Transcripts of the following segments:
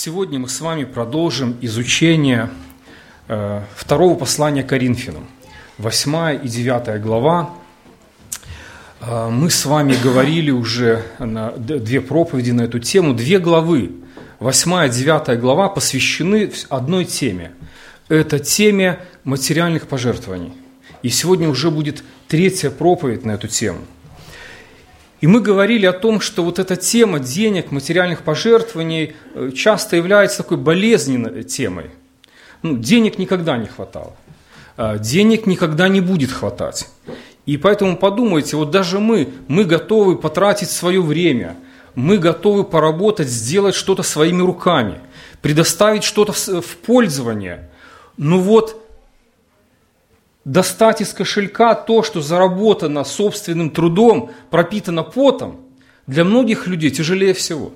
Сегодня мы с вами продолжим изучение э, второго послания Коринфянам, 8 и 9 глава. Э, мы с вами говорили уже на две проповеди на эту тему, две главы, 8 и 9 глава посвящены одной теме. Это теме материальных пожертвований. И сегодня уже будет третья проповедь на эту тему – и мы говорили о том, что вот эта тема денег, материальных пожертвований э, часто является такой болезненной темой. Ну, денег никогда не хватало. А, денег никогда не будет хватать. И поэтому подумайте, вот даже мы, мы готовы потратить свое время, мы готовы поработать, сделать что-то своими руками, предоставить что-то в пользование. Но вот достать из кошелька то, что заработано собственным трудом, пропитано потом, для многих людей тяжелее всего.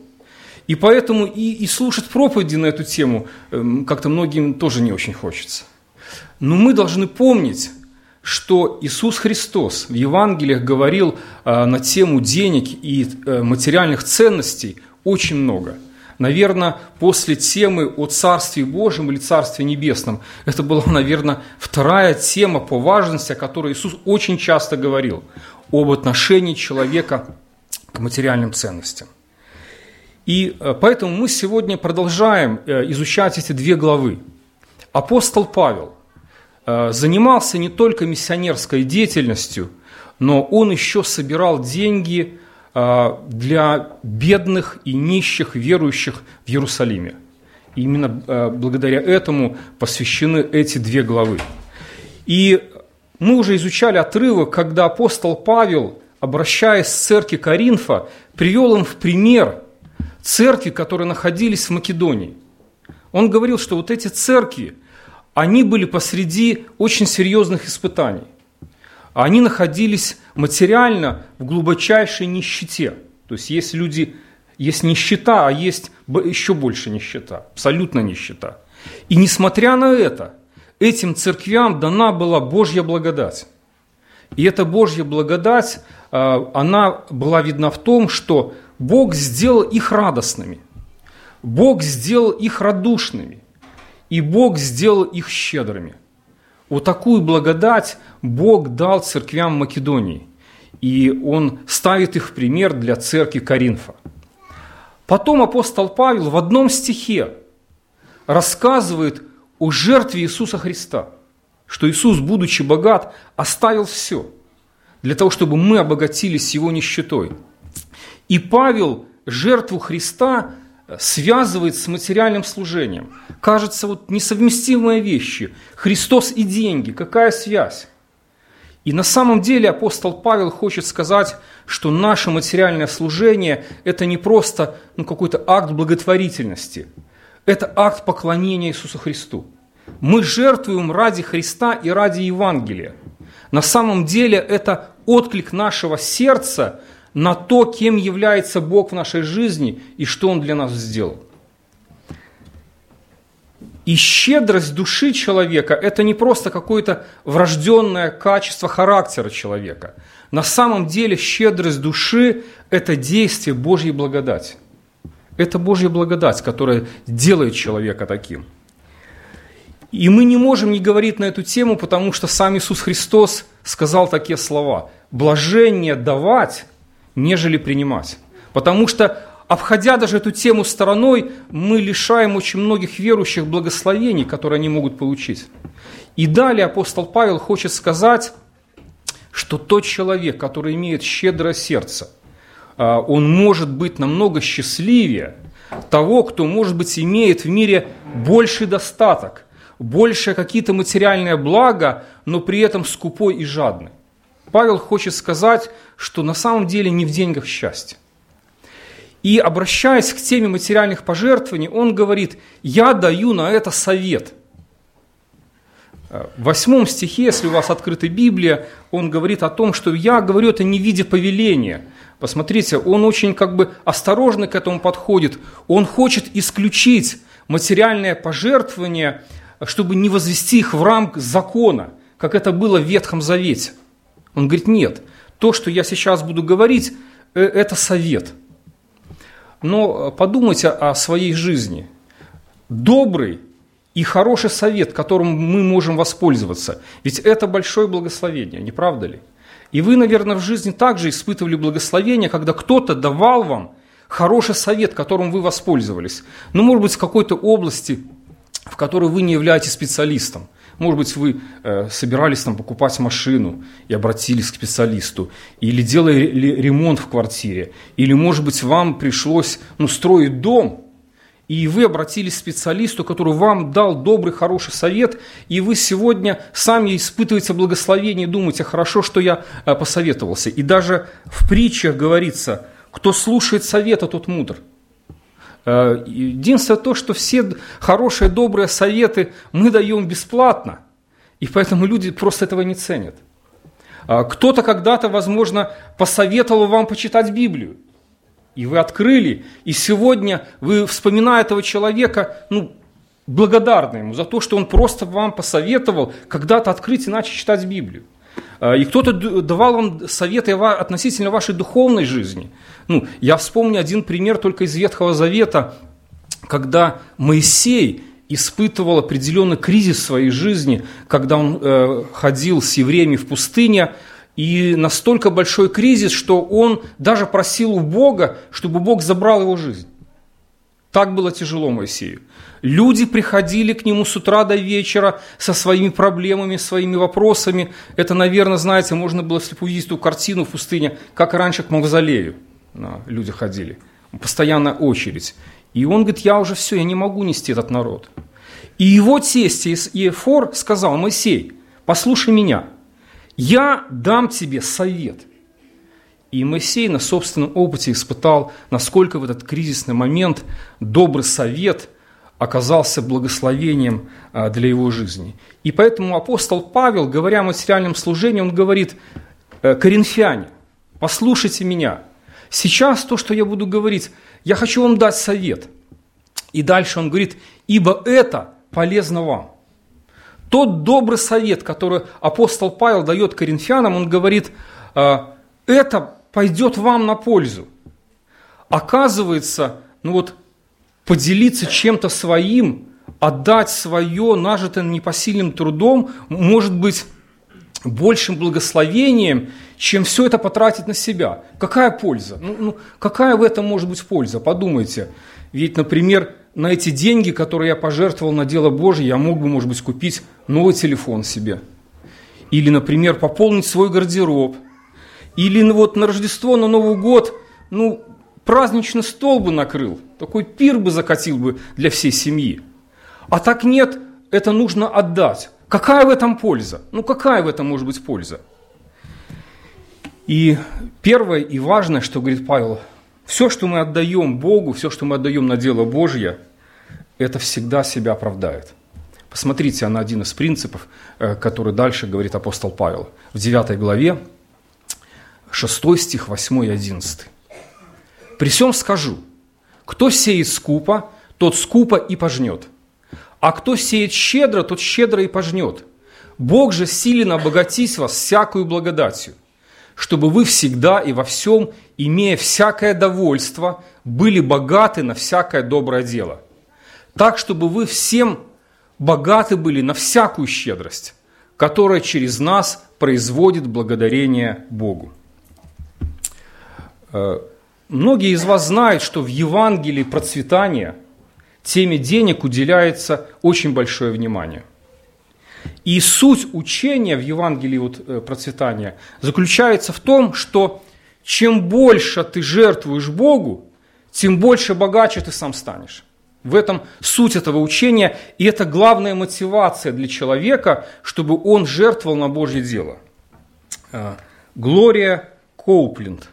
И поэтому и, и слушать проповеди на эту тему эм, как-то многим тоже не очень хочется. Но мы должны помнить, что Иисус Христос в Евангелиях говорил э, на тему денег и э, материальных ценностей очень много – Наверное, после темы о Царстве Божьем или Царстве Небесном, это была, наверное, вторая тема по важности, о которой Иисус очень часто говорил, об отношении человека к материальным ценностям. И э, поэтому мы сегодня продолжаем э, изучать эти две главы. Апостол Павел э, занимался не только миссионерской деятельностью, но он еще собирал деньги для бедных и нищих верующих в Иерусалиме. И именно а, благодаря этому посвящены эти две главы. И мы уже изучали отрывок, когда апостол Павел, обращаясь к церкви Коринфа, привел им в пример церкви, которые находились в Македонии. Он говорил, что вот эти церкви, они были посреди очень серьезных испытаний они находились материально в глубочайшей нищете. То есть есть люди, есть нищета, а есть еще больше нищета, абсолютно нищета. И несмотря на это, этим церквям дана была Божья благодать. И эта Божья благодать, а, она была видна в том, что Бог сделал их радостными, Бог сделал их радушными, и Бог сделал их щедрыми. Вот такую благодать Бог дал церквям Македонии, и Он ставит их в пример для церкви Коринфа. Потом апостол Павел в одном стихе рассказывает о жертве Иисуса Христа, что Иисус, будучи богат, оставил все для того, чтобы мы обогатились Его нищетой. И Павел жертву Христа связывает с материальным служением. Кажется, вот несовместимые вещи. Христос и деньги. Какая связь? И на самом деле апостол Павел хочет сказать, что наше материальное служение – это не просто ну, какой-то акт благотворительности. Это акт поклонения Иисусу Христу. Мы жертвуем ради Христа и ради Евангелия. На самом деле это отклик нашего сердца на то, кем является Бог в нашей жизни и что Он для нас сделал. И щедрость души человека – это не просто какое-то врожденное качество характера человека. На самом деле щедрость души – это действие Божьей благодати. Это Божья благодать, которая делает человека таким. И мы не можем не говорить на эту тему, потому что сам Иисус Христос сказал такие слова. «Блажение давать, нежели принимать». Потому что обходя даже эту тему стороной, мы лишаем очень многих верующих благословений, которые они могут получить. И далее апостол Павел хочет сказать, что тот человек, который имеет щедрое сердце, а, он может быть намного счастливее того, кто, может быть, имеет в мире больший достаток, больше какие-то материальные блага, но при этом скупой и жадный. Павел хочет сказать, что на самом деле не в деньгах счастье. И обращаясь к теме материальных пожертвований, он говорит, я даю на это совет. В восьмом стихе, если у вас открыта Библия, он говорит о том, что я говорю это не в виде повеления. Посмотрите, он очень как бы осторожно к этому подходит. Он хочет исключить материальное пожертвование, чтобы не возвести их в рамк закона, как это было в Ветхом Завете. Он говорит, нет, то, что я сейчас буду говорить, э, это совет – но подумайте о своей жизни. добрый и хороший совет, которым мы можем воспользоваться. Ведь это большое благословение, не правда ли? И вы, наверное, в жизни также испытывали благословение, когда кто-то давал вам хороший совет, которым вы воспользовались. Ну, может быть, в какой-то области, в которой вы не являетесь специалистом. Может быть, вы э, собирались там покупать машину и обратились к специалисту, или делали ремонт в квартире, или, может быть, вам пришлось ну, строить дом, и вы обратились к специалисту, который вам дал добрый, хороший совет, и вы сегодня сами испытываете благословение думаете, хорошо, что я э, посоветовался. И даже в притчах говорится, кто слушает совета, тот мудр. Э, единственное то, что все хорошие, добрые советы мы даем бесплатно, и поэтому люди просто этого не ценят. А кто-то когда-то, возможно, посоветовал вам почитать Библию, и вы открыли, и сегодня вы, вспоминая этого человека, ну, благодарны ему за то, что он просто вам посоветовал когда-то открыть и начать читать Библию. А, и кто-то давал вам советы относительно вашей духовной жизни. Ну, я вспомню один пример только из Ветхого Завета, когда Моисей испытывал определенный кризис в своей жизни, когда он э, ходил с евреями в пустыне, и настолько большой кризис, что он даже просил у Бога, чтобы Бог забрал его жизнь. Так было тяжело Моисею. Люди приходили к нему с утра до вечера со своими проблемами, своими вопросами. Это, наверное, знаете, можно было, если увидеть ту картину в пустыне, как раньше к Мавзолею люди ходили. Постоянная очередь. И он говорит, я уже все, я не могу нести этот народ. И его тесть Иефор сказал, Моисей, послушай меня – я дам тебе совет. И Моисей на собственном опыте испытал, насколько в этот кризисный момент добрый совет оказался благословением а, для его жизни. И поэтому апостол Павел, говоря о материальном служении, он говорит, «Э, коринфяне, послушайте меня. Сейчас то, что я буду говорить, я хочу вам дать совет. И дальше он говорит, ибо это полезно вам. Тот добрый совет, который апостол Павел дает коринфянам, он говорит, «А, это пойдет вам на пользу. Оказывается, ну вот поделиться чем-то своим, отдать свое, нажитое непосильным трудом, может быть большим благословением, чем все это потратить на себя. Какая польза? Ну, ну, какая в этом может быть польза? Подумайте. Ведь, например, на эти деньги, которые я пожертвовал на дело Божье, я мог бы, может быть, купить новый телефон себе. Или, например, пополнить свой гардероб. Или ну, вот на Рождество, на Новый год, ну, праздничный стол бы накрыл, такой пир бы закатил бы для всей семьи. А так нет, это нужно отдать. Какая в этом польза? Ну, какая в этом может быть польза? И первое и важное, что говорит Павел, все, что мы отдаем Богу, все, что мы отдаем на дело Божье, это всегда себя оправдает. Посмотрите на один из принципов, э, который дальше говорит апостол Павел. В 9 главе, 6 стих, 8 и 11. «При всем скажу, кто сеет скупо, тот скупо и пожнет. А кто сеет щедро, тот щедро и пожнет. Бог же силен обогатить вас всякую благодатью, чтобы вы всегда и во всем, имея всякое довольство, были богаты на всякое доброе дело. Так, чтобы вы всем богаты были на всякую щедрость, которая через нас производит благодарение Богу. Э, многие из вас знают, что в Евангелии процветания теме денег уделяется очень большое внимание. И суть учения в Евангелии вот, э, процветания заключается в том, что чем больше ты жертвуешь Богу, тем больше богаче ты сам станешь. В этом суть этого учения, и это главная мотивация для человека, чтобы он жертвовал на Божье дело. А, Глория Коупленд,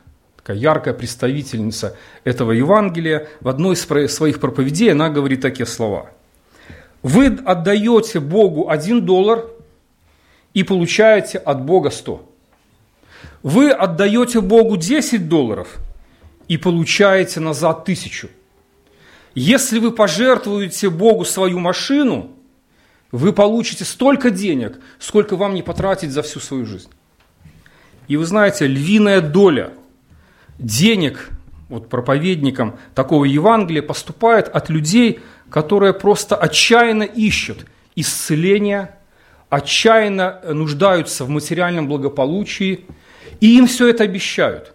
такая яркая представительница этого Евангелия, в одной из своих проповедей она говорит такие слова – вы отдаете Богу один доллар и получаете от Бога 100. Вы отдаете Богу 10 долларов и получаете назад тысячу. Если вы пожертвуете Богу свою машину, вы получите столько денег, сколько вам не потратить за всю свою жизнь. И вы знаете, львиная доля денег вот проповедникам такого Евангелия поступает от людей, которые просто отчаянно ищут исцеления, отчаянно нуждаются в материальном благополучии, и им все это обещают.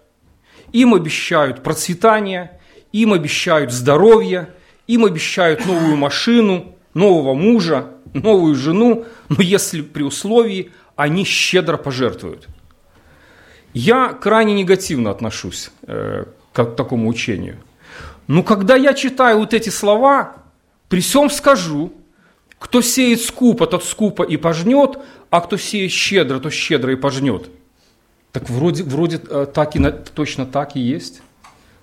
Им обещают процветание, им обещают здоровье, им обещают новую машину, нового мужа, новую жену, но если при условии они щедро пожертвуют. Я крайне негативно отношусь э, к такому учению. Но когда я читаю вот эти слова, при всем скажу, кто сеет скупо, тот скупо и пожнет, а кто сеет щедро, то щедро и пожнет. Так вроде, вроде э, так и, точно так и есть.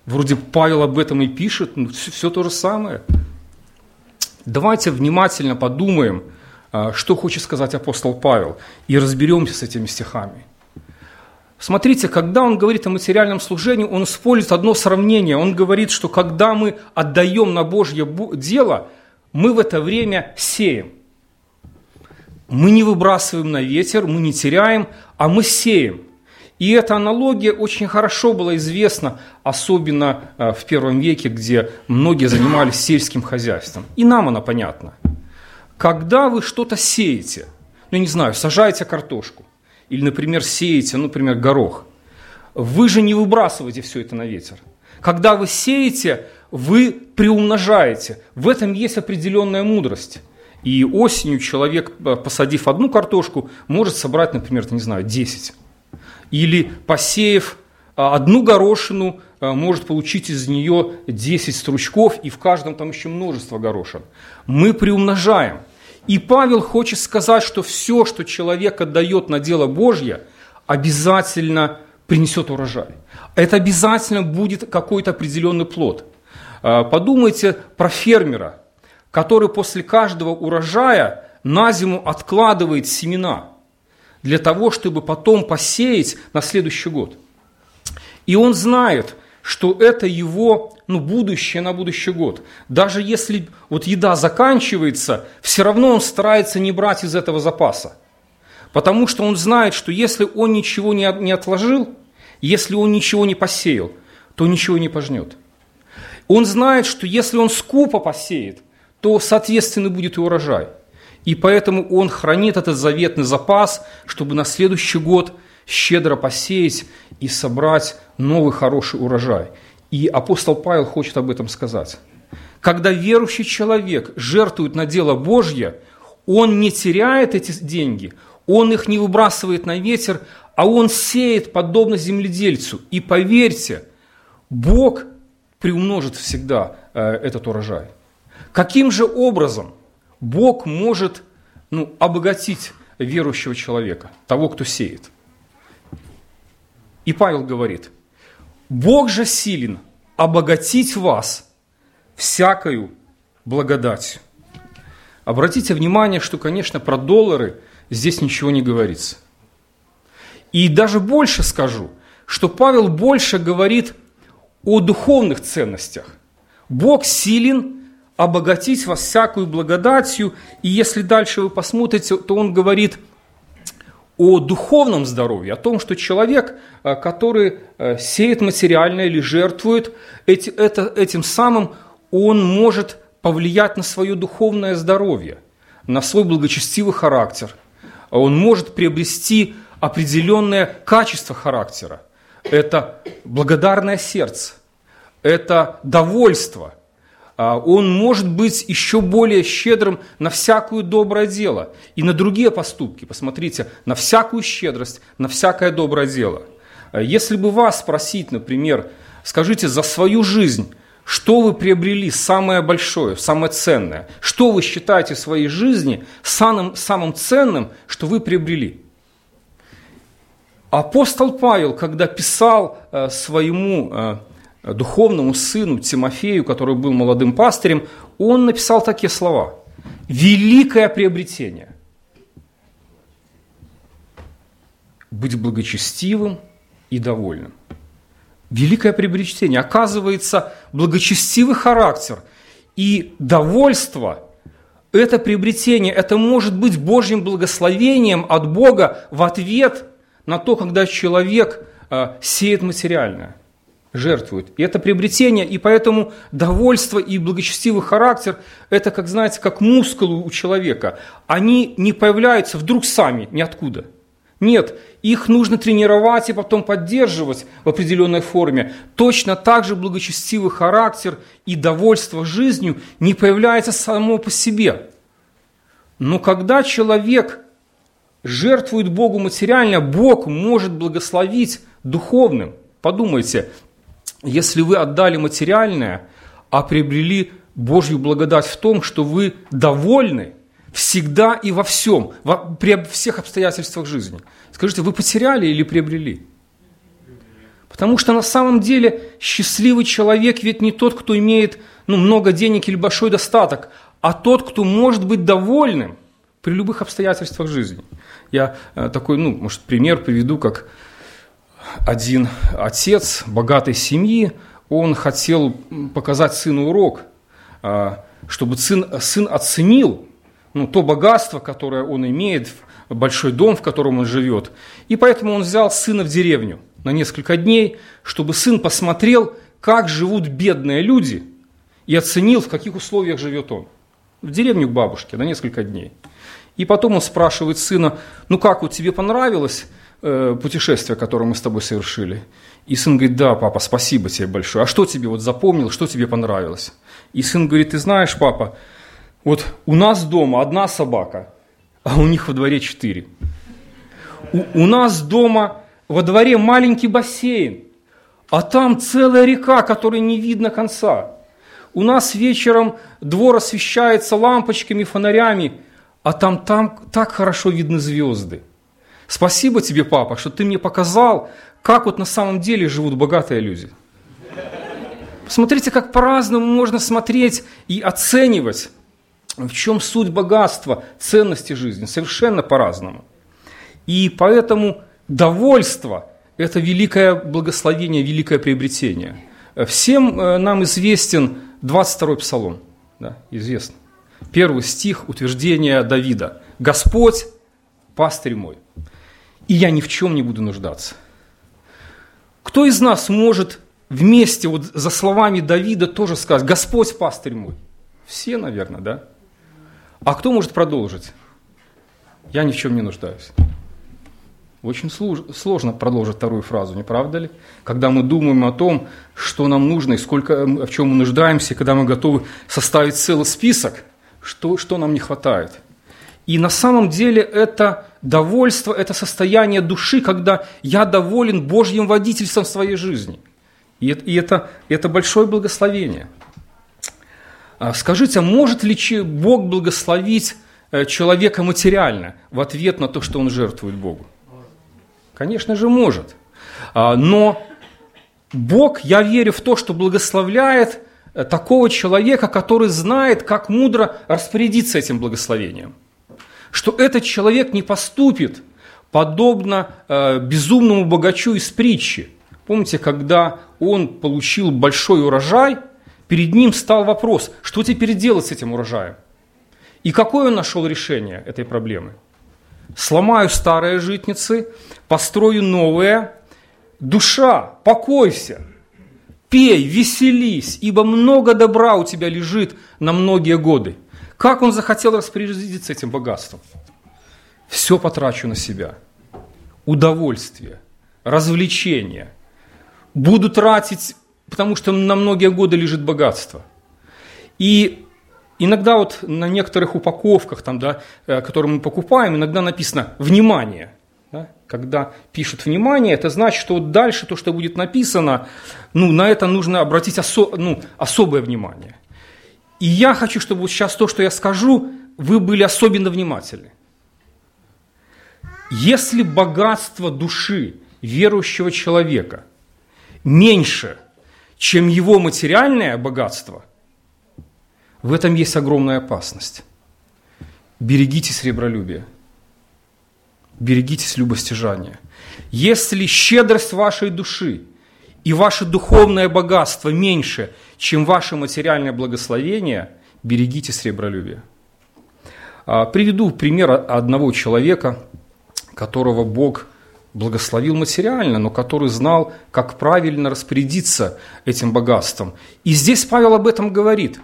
Вроде Павел об этом и пишет, ну, все, все то же самое. Давайте внимательно подумаем, э, что хочет сказать апостол Павел, и разберемся с этими стихами. Смотрите, когда он говорит о материальном служении, он использует одно сравнение. Он говорит, что когда мы отдаем на Божье дело, мы в это время сеем. Мы не выбрасываем на ветер, мы не теряем, а мы сеем. И эта аналогия очень хорошо была известна, особенно э, в первом веке, где многие занимались сельским хозяйством. И нам она понятна. Когда вы что-то сеете, ну, не знаю, сажаете картошку, или, например, сеете, ну, например, горох, вы же не выбрасываете все это на ветер. Когда вы сеете, вы приумножаете. В этом есть определенная мудрость. И осенью человек, э, посадив одну картошку, может собрать, например, не знаю, 10. Или посеяв э, одну горошину, э, может получить из нее 10 стручков, и в каждом там еще множество горошин. Мы приумножаем – и Павел хочет сказать, что все, что человек отдает на дело Божье, обязательно принесет урожай. Это обязательно будет какой-то определенный плод. А, подумайте про фермера, который после каждого урожая на зиму откладывает семена для того, чтобы потом посеять на следующий год. И он знает, что это его ну, будущее на будущий год. Даже если вот еда заканчивается, все равно он старается не брать из этого запаса. Потому что он знает, что если он ничего не, отложил, если он ничего не посеял, то ничего не пожнет. Он знает, что если он скупо посеет, то, соответственно, будет и урожай. И поэтому он хранит этот заветный запас, чтобы на следующий год щедро посеять и собрать новый хороший урожай. И апостол Павел хочет об этом сказать. Когда верующий человек жертвует на дело Божье, он не теряет эти деньги, он их не выбрасывает на ветер, а он сеет подобно земледельцу. И поверьте, Бог приумножит всегда э, этот урожай. Каким же образом Бог может ну, обогатить верующего человека, того, кто сеет? И Павел говорит – Бог же силен обогатить вас всякою благодатью. Обратите внимание, что, конечно, про доллары здесь ничего не говорится. И даже больше скажу, что Павел больше говорит о духовных ценностях. Бог силен обогатить вас всякую благодатью, и если дальше вы посмотрите, то он говорит – о духовном здоровье, о том, что человек, э, который э, сеет материальное или жертвует, это, этим самым он может повлиять на свое духовное здоровье, на свой благочестивый характер. Он может приобрести определенное качество характера. Это благодарное сердце, это довольство – он может быть еще более щедрым на всякое доброе дело и на другие поступки. Посмотрите, на всякую щедрость, на всякое доброе дело. А, если бы вас спросить, например, скажите за свою жизнь, что вы приобрели самое большое, самое ценное? Что вы считаете в своей жизни самым, самым ценным, что вы приобрели? Апостол Павел, когда писал э, своему э, духовному сыну Тимофею, который был молодым пастырем, он написал такие слова. «Великое приобретение – быть благочестивым и довольным». Великое приобретение. Оказывается, благочестивый характер и довольство – это приобретение, это может быть Божьим благословением от Бога в ответ на то, когда человек э, сеет материальное. Жертвует. И это приобретение, и поэтому довольство и благочестивый характер – это, как знаете, как мускулы у человека. Они не появляются вдруг сами, ниоткуда. Нет, их нужно тренировать и потом поддерживать в определенной форме. Точно так же благочестивый характер и довольство жизнью не появляется само по себе. Но когда человек жертвует Богу материально, Бог может благословить духовным. Подумайте, если вы отдали материальное, а приобрели Божью благодать в том, что вы довольны всегда и во всем, во, при всех обстоятельствах жизни. Скажите, вы потеряли или приобрели? Потому что на самом деле счастливый человек ведь не тот, кто имеет ну, много денег или большой достаток, а тот, кто может быть довольным при любых обстоятельствах жизни. Я э, такой, ну, может, пример приведу, как один отец богатой семьи, он хотел показать сыну урок, а, чтобы сын, сын оценил ну, то богатство, которое он имеет, большой дом, в котором он живет. И поэтому он взял сына в деревню на несколько дней, чтобы сын посмотрел, как живут бедные люди, и оценил, в каких условиях живет он. В деревню к бабушке на несколько дней. И потом он спрашивает сына, ну как, вот тебе понравилось? Э, путешествие, которое мы с тобой совершили. И сын говорит, да, папа, спасибо тебе большое. А что тебе вот запомнил, что тебе понравилось? И сын говорит, ты знаешь, папа, вот у нас дома одна собака, а у них во дворе четыре. У, у нас дома во дворе маленький бассейн, а там целая река, которой не видно конца. У нас вечером двор освещается лампочками, фонарями, а там, там так хорошо видны звезды. Спасибо тебе, папа, что ты мне показал, как вот на самом деле живут богатые люди. Посмотрите, как по-разному можно смотреть и оценивать, в чем суть богатства, ценности жизни. Совершенно по-разному. И поэтому довольство – это великое благословение, великое приобретение. Всем э, нам известен 22-й псалом, да, известно. Первый стих утверждения Давида. «Господь – пастырь мой» и я ни в чем не буду нуждаться. Кто из нас может вместе вот за словами Давида тоже сказать, Господь пастырь мой? Все, наверное, да? А кто может продолжить? Я ни в чем не нуждаюсь. Очень сложно продолжить вторую фразу, не правда ли? Когда мы думаем о том, что нам нужно и сколько, в чем мы нуждаемся, когда мы готовы составить целый список, что, что нам не хватает – и на самом деле это довольство, это состояние души, когда я доволен Божьим водительством в своей жизни. И это, это большое благословение. А скажите, а может ли Бог благословить э, человека материально в ответ на то, что он жертвует Богу? Конечно же, может. А, но Бог, я верю в то, что благословляет э, такого человека, который знает, как мудро распорядиться этим благословением что этот человек не поступит подобно э, безумному богачу из притчи. Помните, когда он получил большой урожай, перед ним стал вопрос, что теперь делать с этим урожаем? И какое он нашел решение этой проблемы? Сломаю старые житницы, построю новые. Душа, покойся, пей, веселись, ибо много добра у тебя лежит на многие годы. Как он захотел распорядиться этим богатством? Все потрачу на себя. Удовольствие, развлечение. Буду тратить, потому что на многие годы лежит богатство. И иногда вот на некоторых упаковках, там, да, э, которые мы покупаем, иногда написано «внимание». Да? Когда пишут «внимание», это значит, что вот дальше то, что будет написано, ну, на это нужно обратить осо- ну, особое внимание. И я хочу, чтобы сейчас то, что я скажу, вы были особенно внимательны. Если богатство души верующего человека меньше, чем его материальное богатство, в этом есть огромная опасность. Берегите сребролюбие. Берегитесь любостяжания. Если щедрость вашей души и ваше духовное богатство меньше, чем ваше материальное благословение, берегите сребролюбие. А, приведу пример одного человека, которого Бог благословил материально, но который знал, как правильно распорядиться этим богатством. И здесь Павел об этом говорит,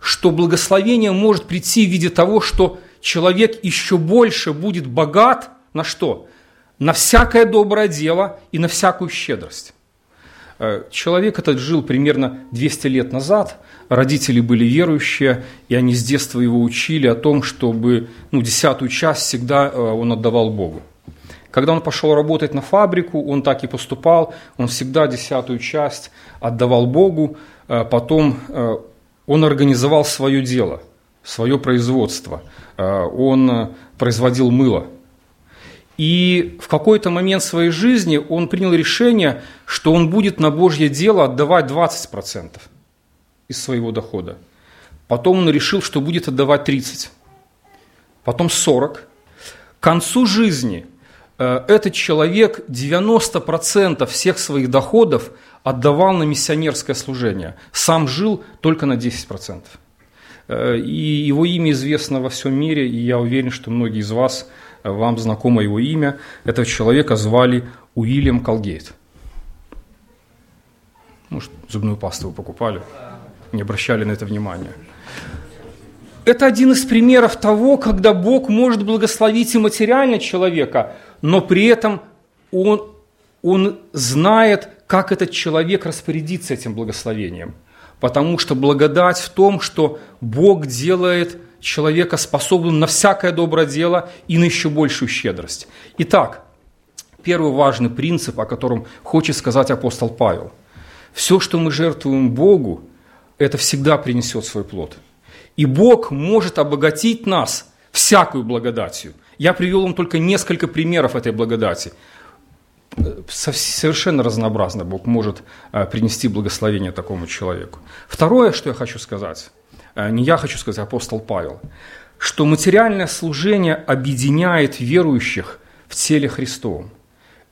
что благословение может прийти в виде того, что человек еще больше будет богат на что? На всякое доброе дело и на всякую щедрость. Э, человек этот жил примерно 200 лет назад, родители были верующие, и они с детства его учили о том, чтобы ну, десятую часть всегда э, он отдавал Богу. Когда он пошел работать на фабрику, он так и поступал, он всегда десятую часть отдавал Богу, э, потом он организовал свое дело, свое производство, он производил мыло – и в какой-то момент своей жизни он принял решение, что он будет на Божье дело отдавать 20% из своего дохода. Потом он решил, что будет отдавать 30%, потом 40%. К концу жизни э, этот человек 90% всех своих доходов отдавал на миссионерское служение. Сам жил только на 10%. Э, и его имя известно во всем мире, и я уверен, что многие из вас – вам знакомо его имя. Этого человека звали Уильям Колгейт. Может, зубную пасту вы покупали, не обращали на это внимания. Это один из примеров того, когда Бог может благословить и материально человека, но при этом он, он знает, как этот человек распорядится этим благословением. Потому что благодать в том, что Бог делает – человека способным на всякое доброе дело и на еще большую щедрость. Итак, первый важный принцип, о котором хочет сказать апостол Павел. Все, что мы жертвуем Богу, это всегда принесет свой плод. И Бог может обогатить нас всякую благодатью. Я привел вам только несколько примеров этой благодати. Совершенно разнообразно Бог может э, принести благословение такому человеку. Второе, что я хочу сказать – не я хочу сказать, а апостол Павел, что материальное служение объединяет верующих в теле Христовом.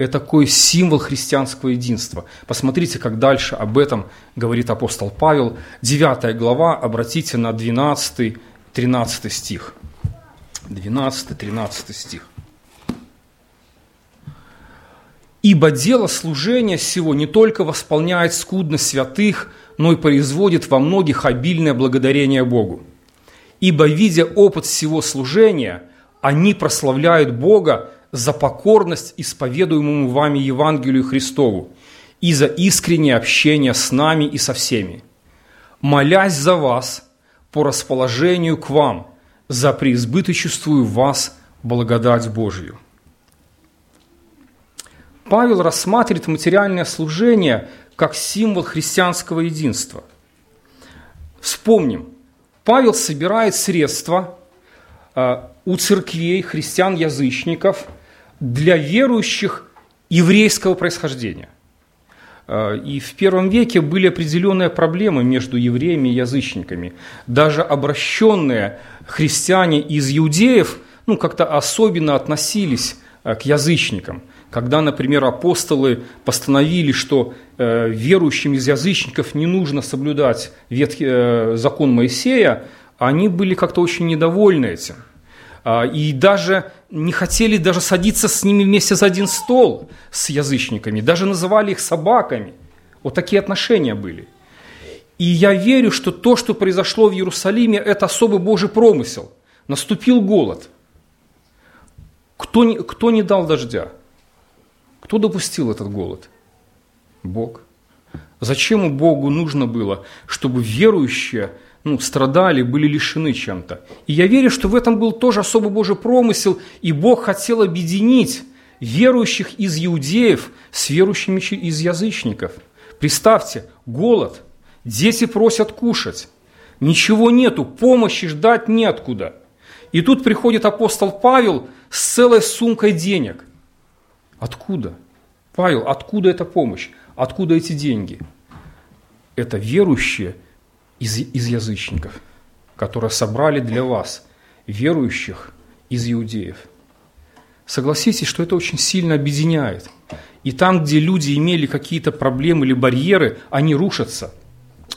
Это такой символ христианского единства. Посмотрите, как дальше об этом говорит апостол Павел. 9 глава, обратите на 12-13 стих. 12-13 стих. «Ибо дело служения сего не только восполняет скудность святых, но и производит во многих обильное благодарение Богу. Ибо, видя опыт всего служения, они прославляют Бога за покорность исповедуемому вами Евангелию Христову и за искреннее общение с нами и со всеми. Молясь за вас по расположению к вам, за преизбыточествую вас благодать Божию. Павел рассматривает материальное служение как символ христианского единства. Вспомним, Павел собирает средства э, у церквей, христиан-язычников для верующих еврейского происхождения. Э, и в первом веке были определенные проблемы между евреями и язычниками. Даже обращенные христиане из иудеев ну, как-то особенно относились э, к язычникам – когда, например, апостолы постановили, что э, верующим из язычников не нужно соблюдать ветхий, э, закон Моисея, они были как-то очень недовольны этим. Э, и даже не хотели даже садиться с ними вместе за один стол с язычниками, даже называли их собаками. Вот такие отношения были. И я верю, что то, что произошло в Иерусалиме, это особый Божий промысел. Наступил голод. Кто не, кто не дал дождя? Кто допустил этот голод? Бог. Зачем Богу нужно было, чтобы верующие ну, страдали, были лишены чем-то? И я верю, что в этом был тоже особый Божий промысел, и Бог хотел объединить верующих из иудеев с верующими из язычников. Представьте, голод, дети просят кушать, ничего нету, помощи ждать неоткуда. И тут приходит апостол Павел с целой сумкой денег. Откуда? Павел, откуда эта помощь? Откуда эти деньги? Это верующие из, из язычников, которые собрали для вас верующих из иудеев. Согласитесь, что это очень сильно объединяет. И там, где люди имели какие-то проблемы или барьеры, они рушатся.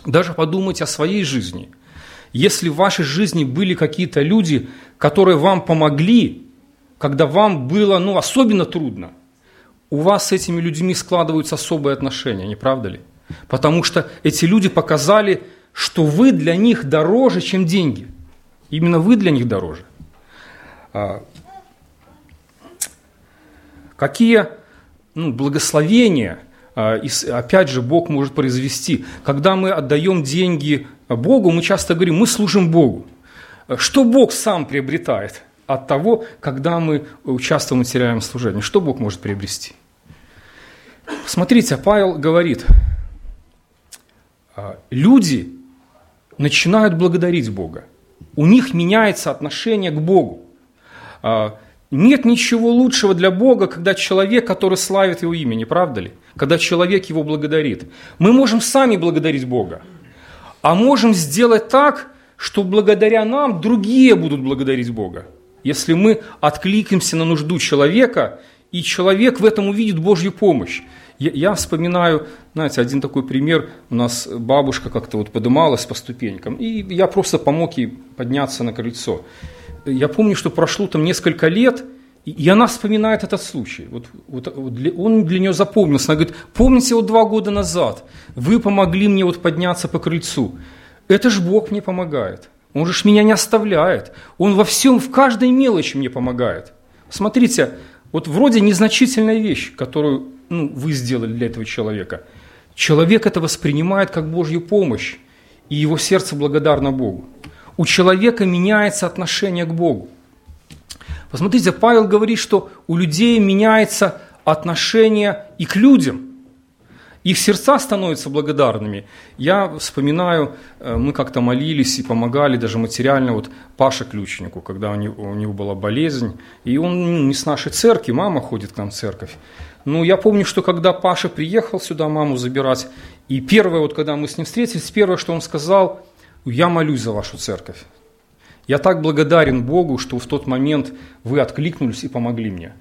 Даже подумайте о своей жизни. Если в вашей жизни были какие-то люди, которые вам помогли, когда вам было ну, особенно трудно – у вас с этими людьми складываются особые отношения, не правда ли? Потому что эти люди показали, что вы для них дороже, чем деньги. Именно вы для них дороже. А, какие ну, благословения, а, опять же, Бог может произвести. Когда мы отдаем деньги Богу, мы часто говорим, мы служим Богу. Что Бог сам приобретает от того, когда мы участвуем в материальном служении? Что Бог может приобрести? Смотрите, Павел говорит, а, люди начинают благодарить Бога. У них меняется отношение к Богу. А, нет ничего лучшего для Бога, когда человек, который славит Его имя, не правда ли? Когда человек Его благодарит. Мы можем сами благодарить Бога, а можем сделать так, что благодаря нам другие будут благодарить Бога. Если мы откликнемся на нужду человека, и человек в этом увидит Божью помощь. Я, я вспоминаю, знаете, один такой пример. У нас бабушка как-то вот подымалась по ступенькам, и я просто помог ей подняться на крыльцо. Я помню, что прошло там несколько лет, и она вспоминает этот случай. Вот, вот, вот для, он для нее запомнился. Она говорит, помните, вот два года назад вы помогли мне вот подняться по крыльцу. Это ж Бог мне помогает. Он же меня не оставляет. Он во всем, в каждой мелочи мне помогает. Смотрите, вот вроде незначительная вещь, которую ну, вы сделали для этого человека. Человек это воспринимает как Божью помощь, и его сердце благодарно Богу. У человека меняется отношение к Богу. Посмотрите, Павел говорит, что у людей меняется отношение и к людям – их сердца становятся благодарными. Я вспоминаю, э, мы как-то молились и помогали даже материально вот Паше Ключнику, когда у него, у него была болезнь, и он ну, не с нашей церкви, мама ходит к нам в церковь. Ну, я помню, что когда Паша приехал сюда маму забирать, и первое, вот когда мы с ним встретились, первое, что он сказал, я молюсь за вашу церковь. Я так благодарен Богу, что в тот момент вы откликнулись и помогли мне.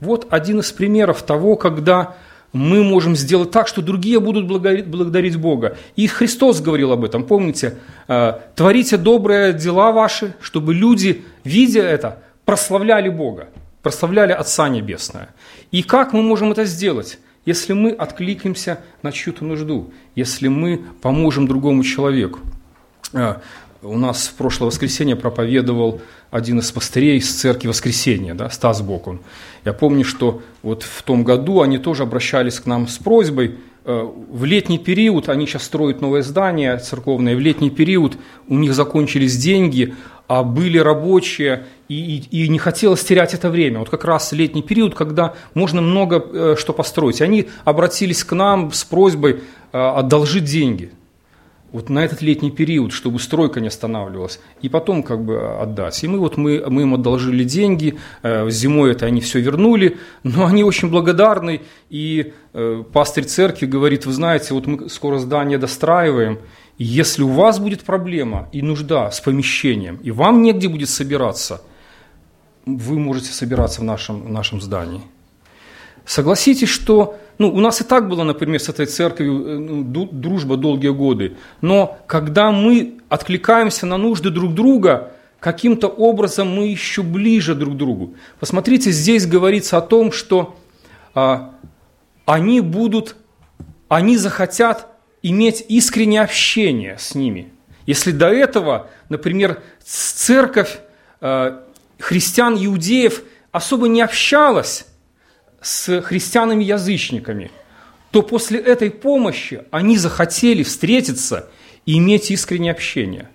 Вот один из примеров того, когда мы можем сделать так, что другие будут благодарить Бога. И Христос говорил об этом, помните, «Э, творите добрые дела ваши, чтобы люди, видя это, прославляли Бога, прославляли Отца Небесное. И как мы можем это сделать? Если мы откликнемся на чью-то нужду, если мы поможем другому человеку. У нас в прошлое воскресенье проповедовал один из пастырей из церкви Воскресения, да, Стас Бокун. Я помню, что вот в том году они тоже обращались к нам с просьбой, э, в летний период, они сейчас строят новое здание церковное, в летний период у них закончились деньги, а были рабочие, и, и, и не хотелось терять это время. Вот как раз летний период, когда можно много э, что построить. Они обратились к нам с просьбой э, одолжить деньги – вот на этот летний период, чтобы стройка не останавливалась, и потом как бы отдать. И мы вот мы, мы им одолжили деньги, э, зимой это они все вернули, но они очень благодарны, и э, пастырь церкви говорит, вы знаете, вот мы скоро здание достраиваем, если у вас будет проблема и нужда с помещением, и вам негде будет собираться, вы можете собираться в нашем, в нашем здании. Согласитесь, что ну, у нас и так было, например, с этой церковью э, ну, дружба долгие годы. Но когда мы откликаемся на нужды друг друга, каким-то образом мы еще ближе друг к другу. Посмотрите, здесь говорится о том, что а, они будут, они захотят иметь искреннее общение с ними. Если до этого, например, церковь а, христиан-иудеев особо не общалась с христианами-язычниками, то после этой помощи они захотели встретиться и иметь искреннее общение.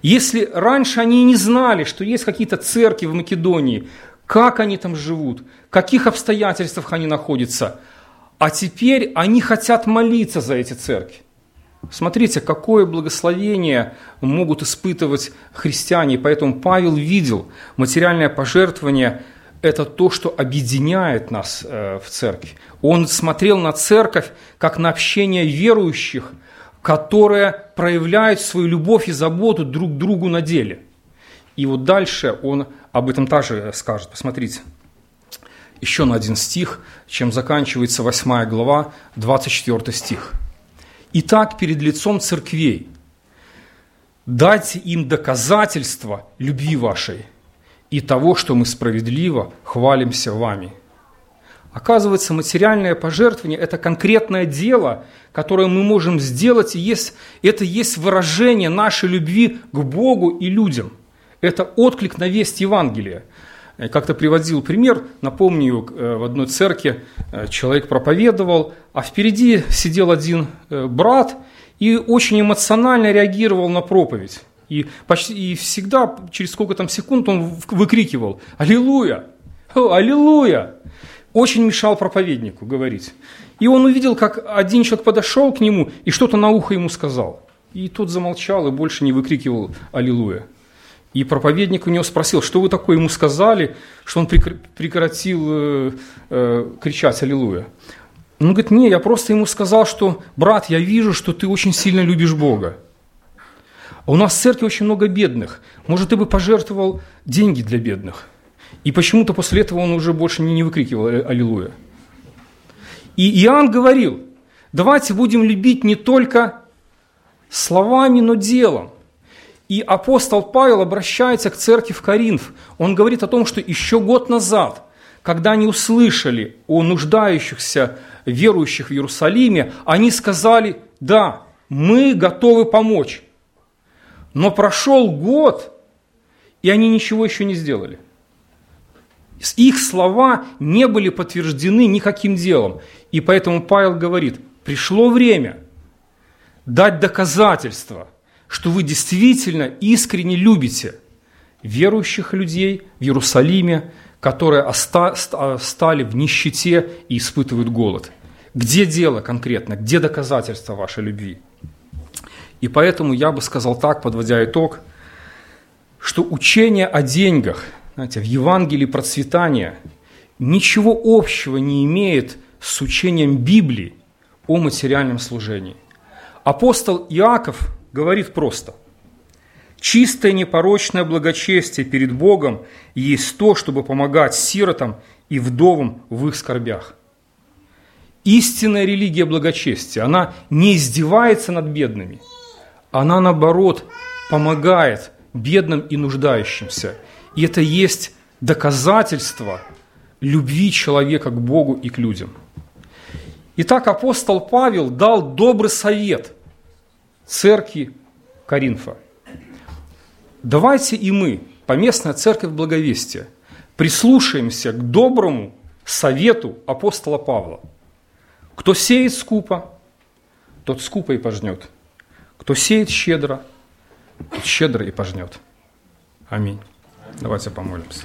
Если раньше они не знали, что есть какие-то церкви в Македонии, как они там живут, в каких обстоятельствах они находятся, а теперь они хотят молиться за эти церкви. Смотрите, какое благословение могут испытывать христиане. Поэтому Павел видел материальное пожертвование – это то, что объединяет нас э, в церкви. Он смотрел на церковь как на общение верующих, которые проявляют свою любовь и заботу друг к другу на деле. И вот дальше он об этом также скажет. Посмотрите, еще на один стих, чем заканчивается 8 глава, 24 стих. «Итак, перед лицом церквей дайте им доказательства любви вашей, и того, что мы справедливо хвалимся вами. Оказывается, материальное пожертвование – это конкретное дело, которое мы можем сделать, и есть, это есть выражение нашей любви к Богу и людям. Это отклик на весть Евангелия. Как-то приводил пример, напомню, э, в одной церкви э, человек проповедовал, а впереди сидел один э, брат и очень эмоционально реагировал на проповедь. И, почти, и всегда, через сколько там секунд, он выкрикивал «Аллилуйя! О, аллилуйя!» Очень мешал проповеднику говорить. И он увидел, как один человек подошел к нему и что-то на ухо ему сказал. И тот замолчал и больше не выкрикивал «Аллилуйя!» И проповедник у него спросил, что вы такое ему сказали, что он прекратил э, э, кричать «Аллилуйя». Он говорит, не, я просто ему сказал, что, брат, я вижу, что ты очень сильно любишь Бога. А у нас в церкви очень много бедных. Может, ты бы пожертвовал деньги для бедных. И почему-то после этого он уже больше не, выкрикивал «Аллилуйя». И Иоанн говорил, давайте будем любить не только словами, но делом. И апостол Павел обращается к церкви в Коринф. Он говорит о том, что еще год назад, когда они услышали о нуждающихся верующих в Иерусалиме, они сказали, да, мы готовы помочь. Но прошел год, и они ничего еще не сделали. Их слова не были подтверждены никаким делом. И поэтому Павел говорит, пришло время дать доказательства – что вы действительно искренне любите верующих людей в Иерусалиме, которые стали в нищете и испытывают голод. Где дело конкретно, где доказательства вашей любви? И поэтому я бы сказал так, подводя итог, что учение о деньгах, знаете, в Евангелии процветания ничего общего не имеет с учением Библии о материальном служении. Апостол Иаков говорит просто. Чистое непорочное благочестие перед Богом есть то, чтобы помогать сиротам и вдовам в их скорбях. Истинная религия благочестия, она не издевается над бедными, она наоборот помогает бедным и нуждающимся. И это есть доказательство любви человека к Богу и к людям. Итак, апостол Павел дал добрый совет – церкви Коринфа. Давайте и мы, поместная церковь Благовестия, прислушаемся к доброму совету апостола Павла. Кто сеет скупо, тот скупо и пожнет. Кто сеет щедро, щедро и пожнет. Аминь. Давайте помолимся.